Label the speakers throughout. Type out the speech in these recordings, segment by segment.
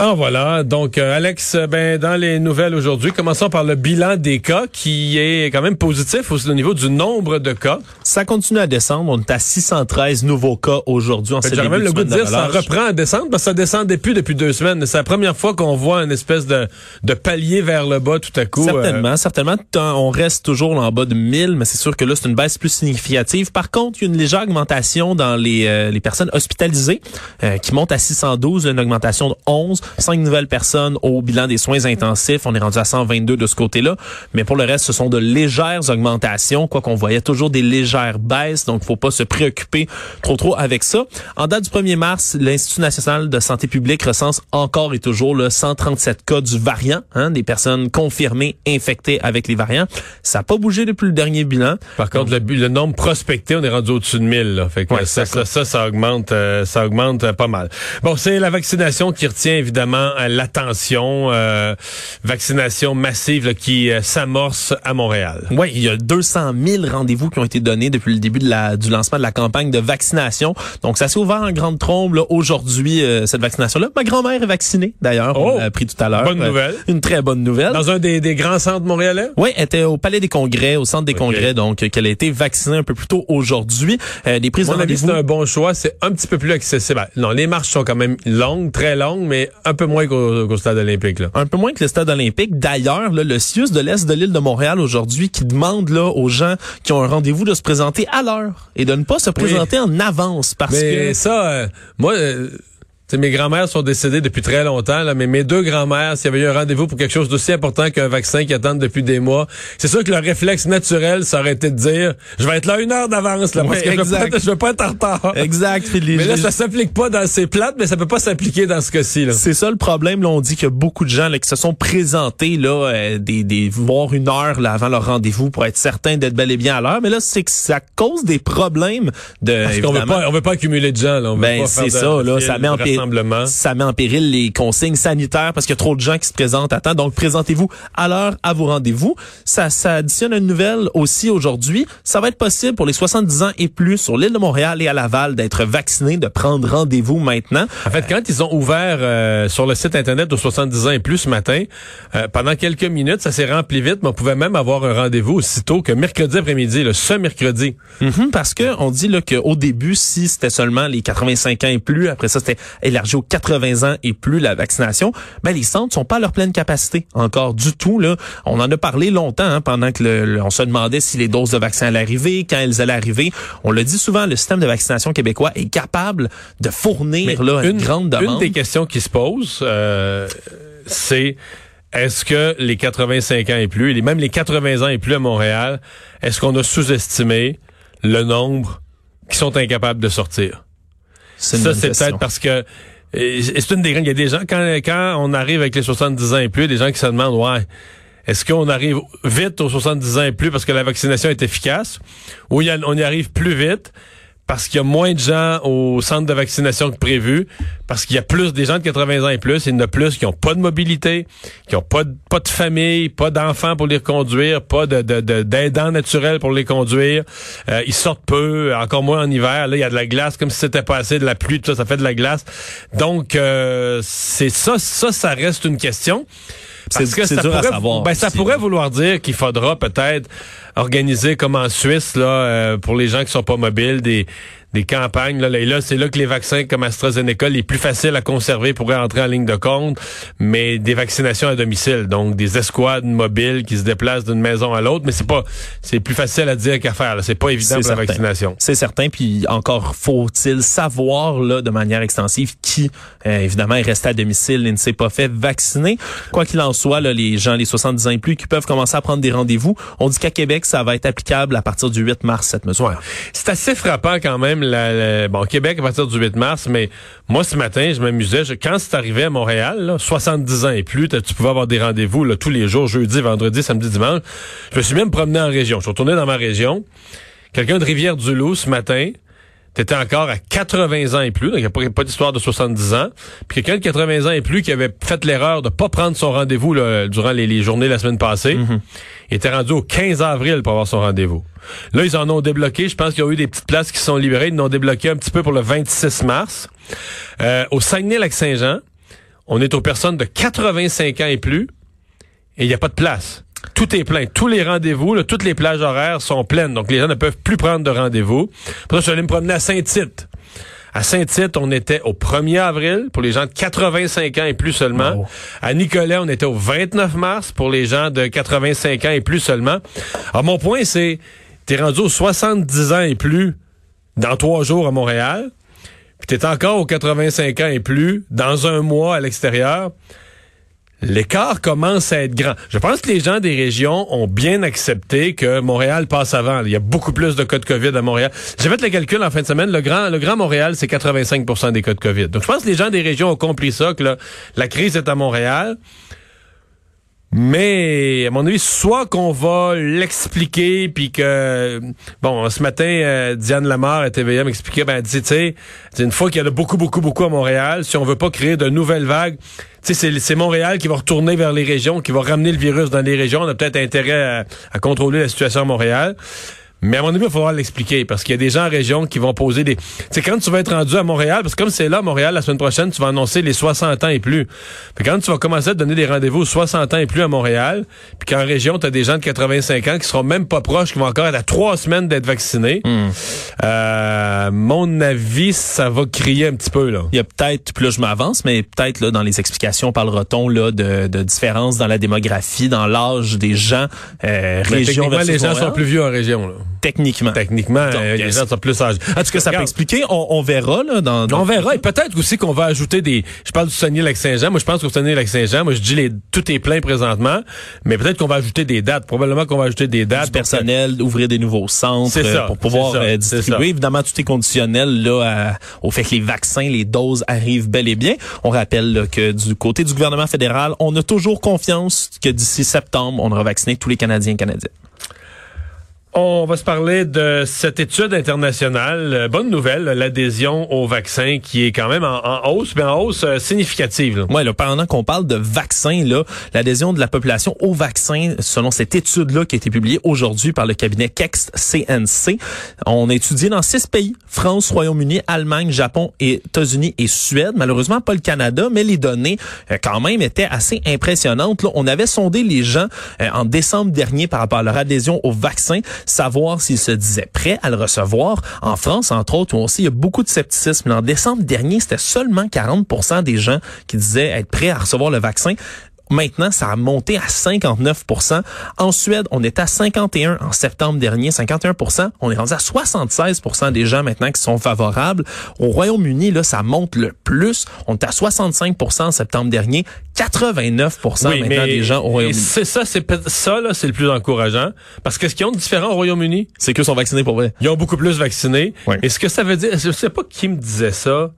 Speaker 1: Ah voilà, donc euh, Alex, euh, ben dans les nouvelles aujourd'hui, commençons par le bilan des cas qui est quand même positif au niveau du nombre de cas.
Speaker 2: Ça continue à descendre, on est à 613 nouveaux cas aujourd'hui en
Speaker 1: ben, J'aurais même le goût de dire ça reprend à descendre parce que ça descendait plus depuis deux semaines. C'est la première fois qu'on voit une espèce de, de palier vers le bas tout à coup.
Speaker 2: Certainement, euh. certainement. On reste toujours en bas de 1000, mais c'est sûr que là c'est une baisse plus significative. Par contre, il y a une légère augmentation dans les, les personnes hospitalisées qui monte à 612, une augmentation de 11 cinq nouvelles personnes au bilan des soins intensifs. On est rendu à 122 de ce côté-là. Mais pour le reste, ce sont de légères augmentations, quoi qu'on voyait toujours des légères baisses. Donc, faut pas se préoccuper trop trop avec ça. En date du 1er mars, l'Institut national de santé publique recense encore et toujours le 137 cas du variant, hein, des personnes confirmées infectées avec les variants. Ça n'a pas bougé depuis le dernier bilan.
Speaker 1: Par contre, le, le, nombre prospecté, on est rendu au-dessus de 1000. Là. Fait que ça, ça, ça, ça, augmente, euh, ça augmente euh, pas mal. Bon, c'est la vaccination qui retient évidemment évidemment l'attention. Euh, vaccination massive qui euh, s'amorce à Montréal.
Speaker 2: Oui, il y a 200 000 rendez-vous qui ont été donnés depuis le début de la, du lancement de la campagne de vaccination. Donc, ça s'est ouvert en grande trombe aujourd'hui, euh, cette vaccination-là. Ma grand-mère est vaccinée, d'ailleurs. Oh, on l'a appris tout à l'heure.
Speaker 1: Bonne nouvelle.
Speaker 2: une très bonne nouvelle.
Speaker 1: Dans un des, des grands centres montréalais?
Speaker 2: Oui, elle était au Palais des Congrès, au centre des Congrès, donc qu'elle a été vaccinée un peu plus tôt aujourd'hui.
Speaker 1: des prises Mon avis, c'est un bon choix. C'est un petit peu plus accessible. Non, les marches sont quand même longues, très longues, mais un peu moins qu'au stade olympique. Là.
Speaker 2: Un peu moins que le stade olympique. D'ailleurs, le CIUS de l'Est de l'île de Montréal aujourd'hui qui demande là aux gens qui ont un rendez-vous de se présenter à l'heure et de ne pas se présenter en avance parce
Speaker 1: Mais ça, euh, moi... Euh, mes grands-mères sont décédées depuis très longtemps, là, mais mes deux grands-mères, s'il y avait eu un rendez-vous pour quelque chose d'aussi important qu'un vaccin qui attendent depuis des mois, c'est sûr que le réflexe naturel, ça aurait été de dire, je vais être là une heure d'avance, là, parce que je veux, pas, je veux, pas, être en retard.
Speaker 2: Exact.
Speaker 1: mais là, ça s'applique pas dans ces plates, mais ça peut pas s'appliquer dans ce cas-ci.
Speaker 2: C'est ça le problème. Là, on dit qu'il y a beaucoup de gens là, qui se sont présentés là, euh, des, des voir une heure là, avant leur rendez-vous pour être certain d'être bel et bien à l'heure. Mais là, c'est que ça cause des problèmes de.
Speaker 1: Parce qu'on veut pas, on veut pas accumuler de gens. Là. On
Speaker 2: ben c'est ça. Là, ça met en ça met en péril les consignes sanitaires parce qu'il y a trop de gens qui se présentent à temps. Donc, présentez-vous à l'heure à vos rendez-vous. Ça, ça additionne une nouvelle aussi aujourd'hui. Ça va être possible pour les 70 ans et plus sur l'île de Montréal et à Laval d'être vaccinés, de prendre rendez-vous maintenant.
Speaker 1: En fait, quand ils ont ouvert euh, sur le site Internet aux 70 ans et plus ce matin, euh, pendant quelques minutes, ça s'est rempli vite, mais on pouvait même avoir un rendez-vous aussitôt que mercredi après-midi, le ce mercredi.
Speaker 2: Mm-hmm, parce que on dit là qu'au début, si c'était seulement les 85 ans et plus, après ça, c'était élargi aux 80 ans et plus la vaccination, ben les centres sont pas à leur pleine capacité encore du tout. Là, on en a parlé longtemps hein, pendant que le, on se demandait si les doses de vaccin allaient arriver, quand elles allaient arriver. On le dit souvent, le système de vaccination québécois est capable de fournir là, une, grande demande.
Speaker 1: Une des questions qui se posent, euh, c'est est-ce que les 85 ans et plus, et même les 80 ans et plus à Montréal, est-ce qu'on a sous-estimé le nombre qui sont incapables de sortir? Ça, c'est peut-être parce que c'est une des grandes. Il y a des gens, quand, quand on arrive avec les 70 ans et plus, des gens qui se demandent, ouais, est-ce qu'on arrive vite aux 70 ans et plus parce que la vaccination est efficace ou on y arrive plus vite? Parce qu'il y a moins de gens au centre de vaccination que prévu, parce qu'il y a plus des gens de 80 ans et plus, il y en a plus qui ont pas de mobilité, qui ont pas de, pas de famille, pas d'enfants pour les conduire, pas de, d'aidants naturels pour les conduire. Euh, ils sortent peu, encore moins en hiver. Là, il y a de la glace, comme si c'était pas assez de la pluie, tout ça, ça fait de la glace. Donc, euh, c'est ça, ça, ça reste une question.
Speaker 2: Parce que ça, pourrait,
Speaker 1: ben, ça pourrait vouloir dire qu'il faudra peut-être organiser comme en Suisse là euh, pour les gens qui sont pas mobiles des des campagnes. Là, là c'est là que les vaccins comme AstraZeneca, les plus faciles à conserver pourraient entrer en ligne de compte, mais des vaccinations à domicile, donc des escouades mobiles qui se déplacent d'une maison à l'autre, mais c'est pas, c'est plus facile à dire qu'à faire. C'est pas évident pour la vaccination.
Speaker 2: C'est certain, puis encore faut-il savoir là de manière extensive qui, euh, évidemment, est resté à domicile et ne s'est pas fait vacciner. Quoi qu'il en soit, là, les gens, les 70 ans et plus, qui peuvent commencer à prendre des rendez-vous, on dit qu'à Québec, ça va être applicable à partir du 8 mars cette mesure.
Speaker 1: C'est assez frappant quand même la, bon, Québec à partir du 8 mars, mais moi, ce matin, je m'amusais. quand c'est arrivé à Montréal, là, 70 ans et plus, tu pouvais avoir des rendez-vous là, tous les jours, jeudi, vendredi, samedi, dimanche. Je me suis même promené en région. Je suis retourné dans ma région. Quelqu'un de Rivière-du-Loup ce matin, t'étais encore à 80 ans et plus, donc il n'y a pas, pas d'histoire de 70 ans. Puis quelqu'un de 80 ans et plus qui avait fait l'erreur de pas prendre son rendez-vous durant les, journées la semaine passée, il était rendu au 15 avril pour avoir son rendez-vous. Là, ils en ont débloqué. Je pense qu'il y a eu des petites places qui sont libérées. Ils en ont débloqué un petit peu pour le 26 mars. Euh, au Saguenay-Lac-Saint-Jean, on est aux personnes de 85 ans et plus, et il n'y a pas de place. Tout est plein. Tous les rendez-vous, toutes les plages horaires sont pleines. Donc, les gens ne peuvent plus prendre de rendez-vous. Pour ça, je suis allé me promener à Saint-Tite. À Saint-Tite, on était au 1er avril pour les gens de 85 ans et plus seulement. À Nicolet, on était au 29 mars pour les gens de 85 ans et plus seulement. Alors, mon point, c'est, t'es rendu aux 70 ans et plus dans trois jours à Montréal, puis t'es encore aux 85 ans et plus dans un mois à l'extérieur l'écart commence à être grand. Je pense que les gens des régions ont bien accepté que Montréal passe avant. Il y a beaucoup plus de cas de COVID à Montréal. J'ai fait le calcul en fin de semaine. Le grand, le grand Montréal, c'est 85% des cas de COVID. Donc, je pense que les gens des régions ont compris ça, que la crise est à Montréal. Mais à mon avis, soit qu'on va l'expliquer, puis que bon, ce matin, euh, Diane Lamar à TVA m'expliquait, ben dit, tu sais, une fois qu'il y en a beaucoup, beaucoup, beaucoup à Montréal, si on veut pas créer de nouvelles vagues, tu sais, c'est Montréal qui va retourner vers les régions, qui va ramener le virus dans les régions. On a peut-être intérêt à, contrôler la situation à Montréal. Mais à mon avis, il va falloir l'expliquer parce qu'il y a des gens en région qui vont poser des... C'est quand tu vas être rendu à Montréal, parce que comme c'est là, à Montréal, la semaine prochaine, tu vas annoncer les 60 ans et plus. Puis quand tu vas commencer à te donner des rendez-vous aux 60 ans et plus à Montréal, puis qu'en région, tu as des gens de 85 ans qui seront même pas proches, qui vont encore être à trois semaines d'être vaccinés, hmm. euh, mon avis, ça va crier un petit peu. là.
Speaker 2: Il y a peut-être, plus là je m'avance, mais peut-être là dans les explications parlera-t-on là de, de différences dans la démographie, dans l'âge des gens,
Speaker 1: euh, région les gens sont plus vieux en région. Là.
Speaker 2: Techniquement.
Speaker 1: Techniquement, euh, les gens sont plus âgés.
Speaker 2: En tout cas, ça peut expliquer. On, verra là. Dans,
Speaker 1: On verra. Et peut-être aussi qu'on va ajouter des. Je parle du Saguenay-Lac-Saint-Jean. Moi, je pense qu'au Saguenay-Lac-Saint-Jean, moi, je dis les tout est plein présentement, mais peut-être qu'on va ajouter des dates. Probablement qu'on va ajouter des dates. Du
Speaker 2: personnel, ouvrir des nouveaux centres euh, pour pouvoir euh, distribuer. Évidemment, tout est conditionnel là au fait que les vaccins, les doses arrivent bel et bien. On rappelle que du côté du gouvernement fédéral, on a toujours confiance que d'ici septembre, on aura vacciné tous les Canadiens et Canadiennes.
Speaker 1: On va se parler de cette étude internationale. Euh, bonne nouvelle, l'adhésion au vaccin qui est quand même en, hausse, mais en hausse euh, significative.
Speaker 2: Oui, là, pendant qu'on parle de vaccin, là, l'adhésion de la population au vaccin, selon cette étude-là qui a été publiée aujourd'hui par le cabinet Kext CNC, on a étudié dans six pays, France, Royaume-Uni, Allemagne, Japon, États-Unis et Suède. Malheureusement, pas le Canada, mais les données euh, quand même étaient assez impressionnantes. Là, on avait sondé les gens en décembre dernier par rapport à leur adhésion au vaccin savoir s'ils se disaient prêts à le recevoir. En France, entre autres, où aussi il y a beaucoup de scepticisme. En décembre dernier, c'était seulement 40% des gens qui disaient être prêts à recevoir le vaccin. Maintenant, ça a monté à 59% En Suède, on est à 51% en septembre dernier, 51% On est rendu à 76% des gens maintenant qui sont favorables. Au Royaume-Uni, là, ça monte le plus. On est à 65% en septembre dernier, 89% maintenant des gens au Royaume-Uni.
Speaker 1: C'est ça, c'est ça là, c'est le plus encourageant parce que ce qu'ils ont de différent au Royaume-Uni,
Speaker 2: c'est qu'ils sont vaccinés pour vrai.
Speaker 1: Ils ont beaucoup plus vaccinés. Et ce que ça veut dire, je sais pas qui me disait ça.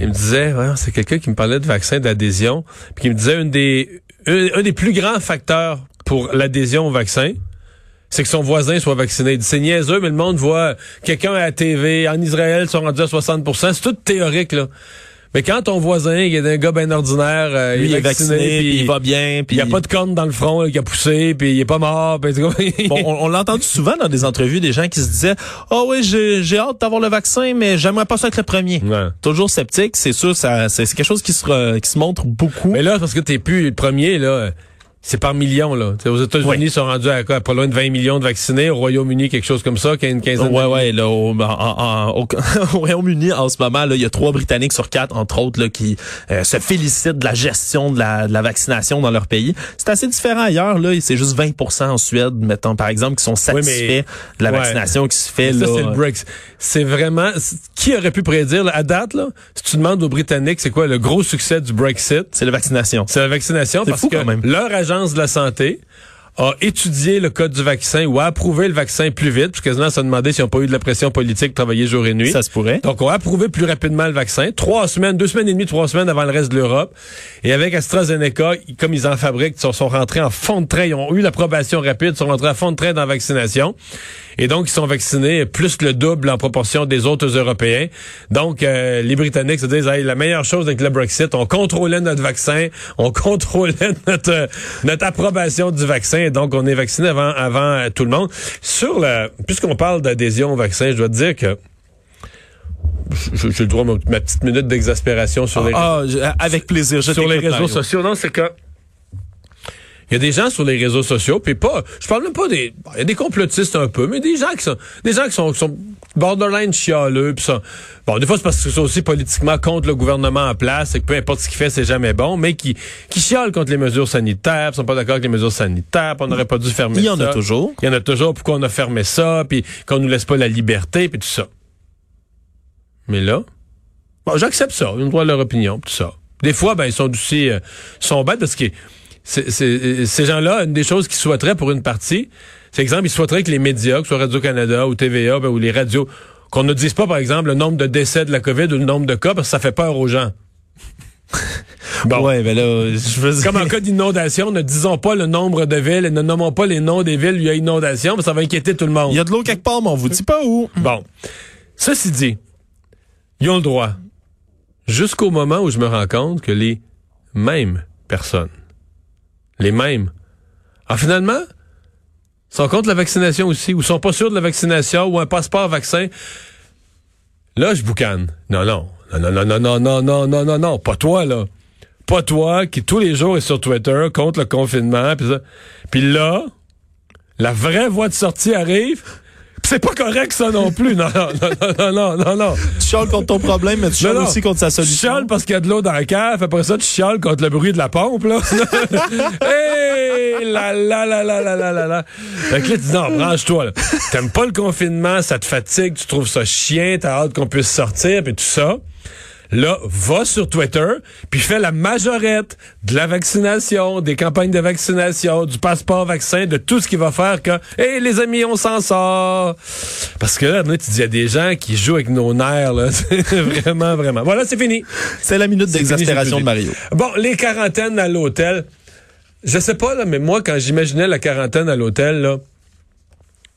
Speaker 1: Il me disait, c'est quelqu'un qui me parlait de vaccin d'adhésion, puis qui me disait une des un, des plus grands facteurs pour l'adhésion au vaccin, c'est que son voisin soit vacciné. C'est niaiseux, mais le monde voit quelqu'un à la TV, en Israël, ils sont rendus à 60% C'est tout théorique, là. Mais quand ton voisin, il est un gars bien ordinaire, euh,
Speaker 2: il est vacciné, il va bien,
Speaker 1: puis il y a pas de corne dans le front qui a poussé, puis il est pas mort.
Speaker 2: bon, on, l'a entendu souvent dans des entrevues des gens qui se disaient "Oh oui, j'ai hâte d'avoir le vaccin, mais j'aimerais pas ça être le premier." Toujours sceptique, c'est sûr, ça c'est quelque chose qui se qui se montre beaucoup.
Speaker 1: Mais là, parce que t'es plus le premier là c'est par millions, là. aux États-Unis, ils sont rendus à quoi? Pas loin de 20 millions de vaccinés. Au Royaume-Uni, quelque chose comme ça, qui a une quinzaine
Speaker 2: Ouais, ouais, là, au, au, Royaume-Uni, en ce moment, là, il y a trois Britanniques sur quatre, entre autres, là, qui euh, se félicitent de la gestion de la, de la vaccination dans leur pays. C'est assez différent ailleurs, là. C'est juste 20% en Suède, mettons, par exemple, qui sont satisfaits de la vaccination qui se fait, là.
Speaker 1: c'est le Brexit. C'est vraiment, qui aurait pu prédire, à date, là, si tu demandes aux Britanniques, c'est quoi le gros succès du Brexit?
Speaker 2: C'est la vaccination.
Speaker 1: C'est la vaccination parce que leur agent de la santé a étudié le code du vaccin ou a approuvé le vaccin plus vite, parce que quasiment se demandait s'ils n'ont pas eu de la pression politique de travailler jour et nuit.
Speaker 2: Ça se pourrait.
Speaker 1: Donc, on a approuvé plus rapidement le vaccin. Trois semaines, deux semaines et demie, trois semaines avant le reste de l'Europe. Et avec AstraZeneca, comme ils en fabriquent, ils sont, rentrés en fond de train. Ils ont eu l'approbation rapide, ils sont rentrés en fond de train dans la vaccination. Et donc, ils sont vaccinés plus que le double en proportion des autres Européens. Donc, euh, les Britanniques se disent, la meilleure chose avec le Brexit, on contrôlait notre vaccin, on contrôlait notre, notre approbation du vaccin. Donc, on est vacciné avant, avant euh, tout le monde. Sur le, puisqu'on parle d'adhésion au vaccin, je dois te dire que j'ai le droit à ma petite minute d'exaspération sur les
Speaker 2: ah, avec plaisir. Je
Speaker 1: sur les réseaux sociaux. Non, c'est que il y a des gens sur les réseaux sociaux, puis pas, je parle même pas des, il y a des complotistes un peu, mais des gens qui sont, des gens qui sont, qui sont borderline chialeux, puis ça, bon, des fois c'est parce qu'ils sont aussi politiquement contre le gouvernement en place, et que peu importe ce qu'il fait, c'est jamais bon, mais qui, qui chialent contre les mesures sanitaires, sont pas d'accord avec les mesures sanitaires, on n'aurait pas dû fermer ça.
Speaker 2: Il y en a toujours.
Speaker 1: Il y en a toujours. Pourquoi on a fermé ça, puis qu'on nous laisse pas la liberté, puis tout ça. Mais là, bon, j'accepte ça, ils ont droit à leur opinion, tout ça. Des fois, ben, ils sont aussi, euh, sont bêtes parce ces gens-là, une des choses qu'ils souhaiteraient pour une partie, c'est exemple, ils souhaiteraient que les médias, que ce soit Radio-Canada ou TVA ben, ou les radios, qu'on ne dise pas, par exemple, le nombre de décès de la COVID ou le nombre de cas, parce que ça fait peur aux gens.
Speaker 2: Bon. Ouais, ben là, je veux
Speaker 1: Comme en cas d'inondation, ne disons pas le nombre de villes et ne nommons pas les noms des villes où il y a inondation, parce que ça va inquiéter tout le monde.
Speaker 2: Il y a de l'eau quelque part, mais on vous dit pas où.
Speaker 1: Bon. Ceci dit, ils ont le droit. Jusqu'au moment où je me rends compte que les mêmes personnes les mêmes. Ah, finalement, sont contre la vaccination aussi, ou sont pas sûrs de la vaccination, ou un passeport vaccin. Là, je boucane. Non, non. Non, non, non, non, non, non, non, non, non, pas toi, là. Pas toi, qui tous les jours est sur Twitter contre le confinement, puis là, la vraie voie de sortie arrive, c'est pas correct, ça non plus. Non, non, non, non, non, non.
Speaker 2: Tu chiales contre ton problème, mais tu chiales aussi contre sa solution.
Speaker 1: Tu chiales parce qu'il y a de l'eau dans la cave. Après ça, tu chiales contre le bruit de la pompe, là. hey, la, la, la, la, la, la, la, Fait que là, tu dis, non, branche-toi, là. T'aimes pas le confinement, ça te fatigue, tu trouves ça chien, t'as hâte qu'on puisse sortir, puis tout ça là, va sur Twitter, puis fais la majorette de la vaccination, des campagnes de vaccination, du passeport vaccin, de tout ce qui va faire que, hé, les amis, on s'en sort. Parce que là, tu dis, il y a des gens qui jouent avec nos nerfs, là. vraiment, vraiment. Voilà, c'est fini.
Speaker 2: C'est la minute d'exaspération de Mario.
Speaker 1: Bon, les quarantaines à l'hôtel. Je sais pas, là, mais moi, quand j'imaginais la quarantaine à l'hôtel, là,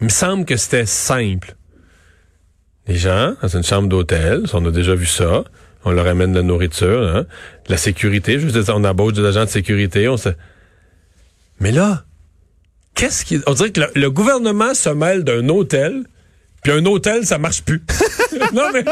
Speaker 1: il me semble que c'était simple. Les gens, dans une chambre d'hôtel, on a déjà vu ça, on leur amène de la nourriture, hein? la sécurité, je veux dire, on embauche des agents de sécurité, on. Mais là, qu'est-ce qui... On dirait que le, gouvernement se mêle d'un hôtel, puis un hôtel, ça marche plus.
Speaker 2: non, mais...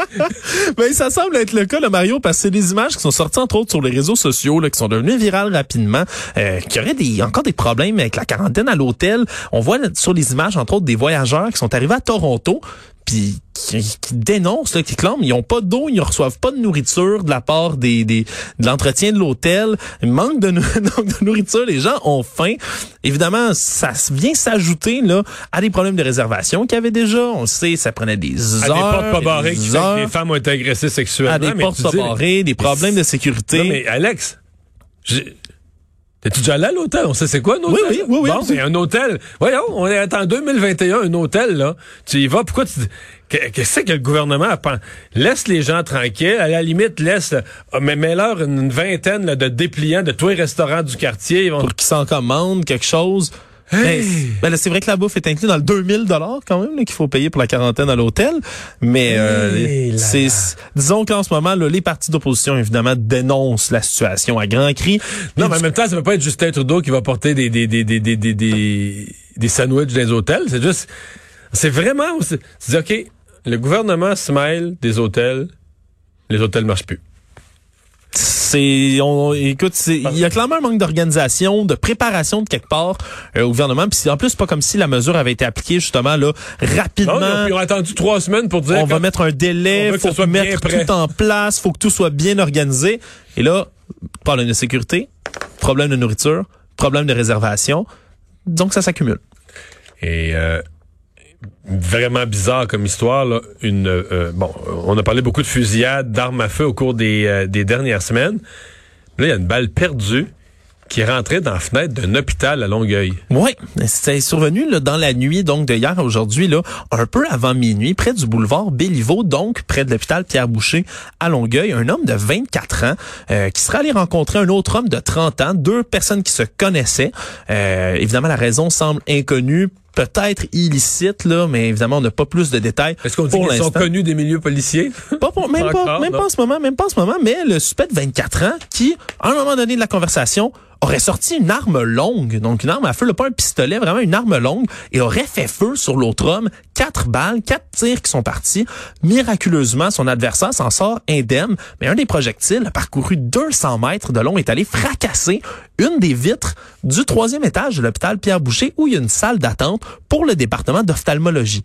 Speaker 2: mais ça semble être le cas, le Mario, parce que c'est des images qui sont sorties, entre autres, sur les réseaux sociaux, là, qui sont devenues virales rapidement, euh, qui auraient des, encore des problèmes avec la quarantaine à l'hôtel. On voit sur les images, entre autres, des voyageurs qui sont arrivés à Toronto, puis qui, qui, dénoncent, là, qui clament, ils ont pas d'eau, ils ne reçoivent pas de nourriture de la part des, des de l'entretien de l'hôtel, manque de, de nourriture, les gens ont faim. Évidemment, ça vient s'ajouter là à des problèmes de réservation qu'il y avait déjà. On le sait, ça prenait des heures. À
Speaker 1: des portes pas barrées qui fait que les femmes ont été agressées sexuellement. À
Speaker 2: des portes pas barrées, des problèmes de sécurité.
Speaker 1: Non, mais Alex, T'es-tu déjà allé à l'hôtel? On sait c'est quoi un hôtel?
Speaker 2: Oui, oui, oui.
Speaker 1: Bon, c'est un hôtel. Voyons, on est en 2021, un hôtel, là. Tu y vas, pourquoi tu... Qu'est-ce que le gouvernement a Laisse les gens tranquilles. À la limite, laisse, ah, mais mets-leur une vingtaine de dépliants de tous les restaurants du quartier.
Speaker 2: Pour qu'ils s'en commandent quelque chose. Ben, ben c'est vrai que la bouffe est inclue dans le 2000 dollars quand même qu'il faut payer pour la quarantaine à l'hôtel, mais euh, c'est disons qu'en ce moment là, les partis d'opposition évidemment dénoncent la situation à grands cris.
Speaker 1: Non, mais en même temps, ça peut pas être Justin Trudeau qui va porter des des des des des des, des, des sandwichs dans les hôtels, c'est juste c'est vraiment c'est OK, le gouvernement se mêle des hôtels, les hôtels marchent plus
Speaker 2: c'est on écoute il y a clairement un manque d'organisation de préparation de quelque part euh, au gouvernement. Puis en plus pas comme si la mesure avait été appliquée justement là rapidement.
Speaker 1: Non, on a attendu trois semaines pour dire
Speaker 2: on va mettre un délai faut mettre tout en place faut que tout soit bien organisé. Et là problème de sécurité problème de nourriture problème de réservation. Donc ça s'accumule.
Speaker 1: Et euh vraiment bizarre comme histoire. Là. Une, euh, bon, on a parlé beaucoup de fusillades, d'armes à feu au cours des, euh, des dernières semaines. Là, il y a une balle perdue qui est rentrée dans la fenêtre d'un hôpital à Longueuil.
Speaker 2: Oui, c'est survenu là, dans la nuit donc de hier à aujourd'hui, là, un peu avant minuit, près du boulevard Béliveau, donc près de l'hôpital Pierre Boucher à Longueuil, un homme de 24 ans euh, qui serait allé rencontrer un autre homme de 30 ans, deux personnes qui se connaissaient. évidemment, la raison semble inconnue peut-être illicite, là, mais évidemment, on n'a pas plus de détails.
Speaker 1: Est-ce qu'on dit qu'ils sont connus des milieux policiers?
Speaker 2: Pas même, pas, même pas en ce moment, même pas en ce moment, mais le suspect de 24 ans qui, à un moment donné de la conversation, aurait sorti une arme longue, donc une arme à feu, pas un pistolet, vraiment une arme longue, et aurait fait feu sur l'autre homme quatre balles, quatre tirs qui sont partis. Miraculeusement, son adversaire s'en sort indemne, mais un des projectiles a parcouru 200 mètres de long est allé fracasser une des vitres du troisième étage de l'hôpital Pierre Boucher où il y a une salle d'attente pour le département d'ophtalmologie.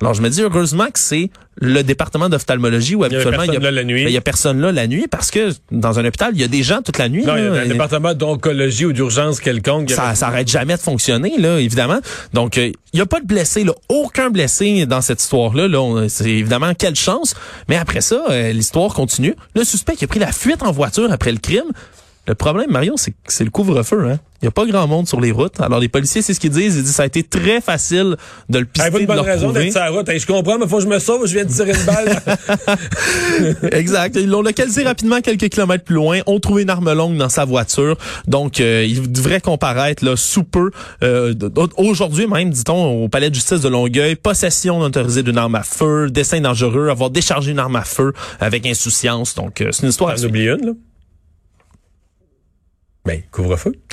Speaker 2: Alors, je me dis heureusement que c'est le département d'ophtalmologie où habituellement
Speaker 1: il y a, la nuit.
Speaker 2: Ben, il y a personne là la nuit parce que dans un hôpital, il y a des gens toute la nuit.
Speaker 1: Non, il y a un
Speaker 2: Et-
Speaker 1: département d'oncologie ou d'urgence quelconque.
Speaker 2: ça, ça arrête jamais de fonctionner là, évidemment. Donc, euh, il y a pas de blessés, là, aucun blessé dans cette histoire-là. Là, On- c'est évidemment quelle chance. Mais après ça, euh, l'histoire continue. Le suspect qui a pris la fuite en voiture après le crime. Le problème, Mario, c'est que c'est le couvre-feu. Hein. Il y a pas grand monde sur les routes. Alors, les policiers, c'est ce qu'ils disent. Ils disent ça a été très facile de le pister,
Speaker 1: Hey, pas une
Speaker 2: de
Speaker 1: bonne raison d'être sur la route. Hey, je comprends, mais faut que je me sauve, je viens de tirer une balle.
Speaker 2: exact. Ils l'ont localisé rapidement quelques kilomètres plus loin. Ont trouvé une arme longue dans sa voiture. Donc, euh, il devrait comparaître là sous peu. Euh, Aujourd'hui même, dit-on, au palais de justice de Longueuil, possession non autorisée d'une arme à feu, dessin dangereux, avoir déchargé une arme à feu avec insouciance. Donc, euh, c'est une histoire.
Speaker 1: T'en oublies une, là? Ben, couvre-feu.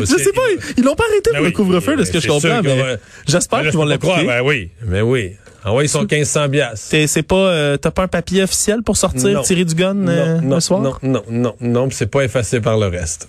Speaker 2: Je sais pas, ils- ils l'ont pas arrêté
Speaker 1: Ben
Speaker 2: pour
Speaker 1: oui,
Speaker 2: le couvre-feu, de ce que
Speaker 1: c'est
Speaker 2: je comprends, mais j'espère
Speaker 1: Ben
Speaker 2: qu'ils vont l'appliquer.
Speaker 1: Ben oui, mais oui. Envoyez son 1500 biasses.
Speaker 2: C'est c'est pas, euh, t'as pas un papier officiel pour sortir,
Speaker 1: Non.
Speaker 2: tirer du gun euh,
Speaker 1: non, non,
Speaker 2: le soir?
Speaker 1: non, non, non, non, c'est pas effacé par le reste.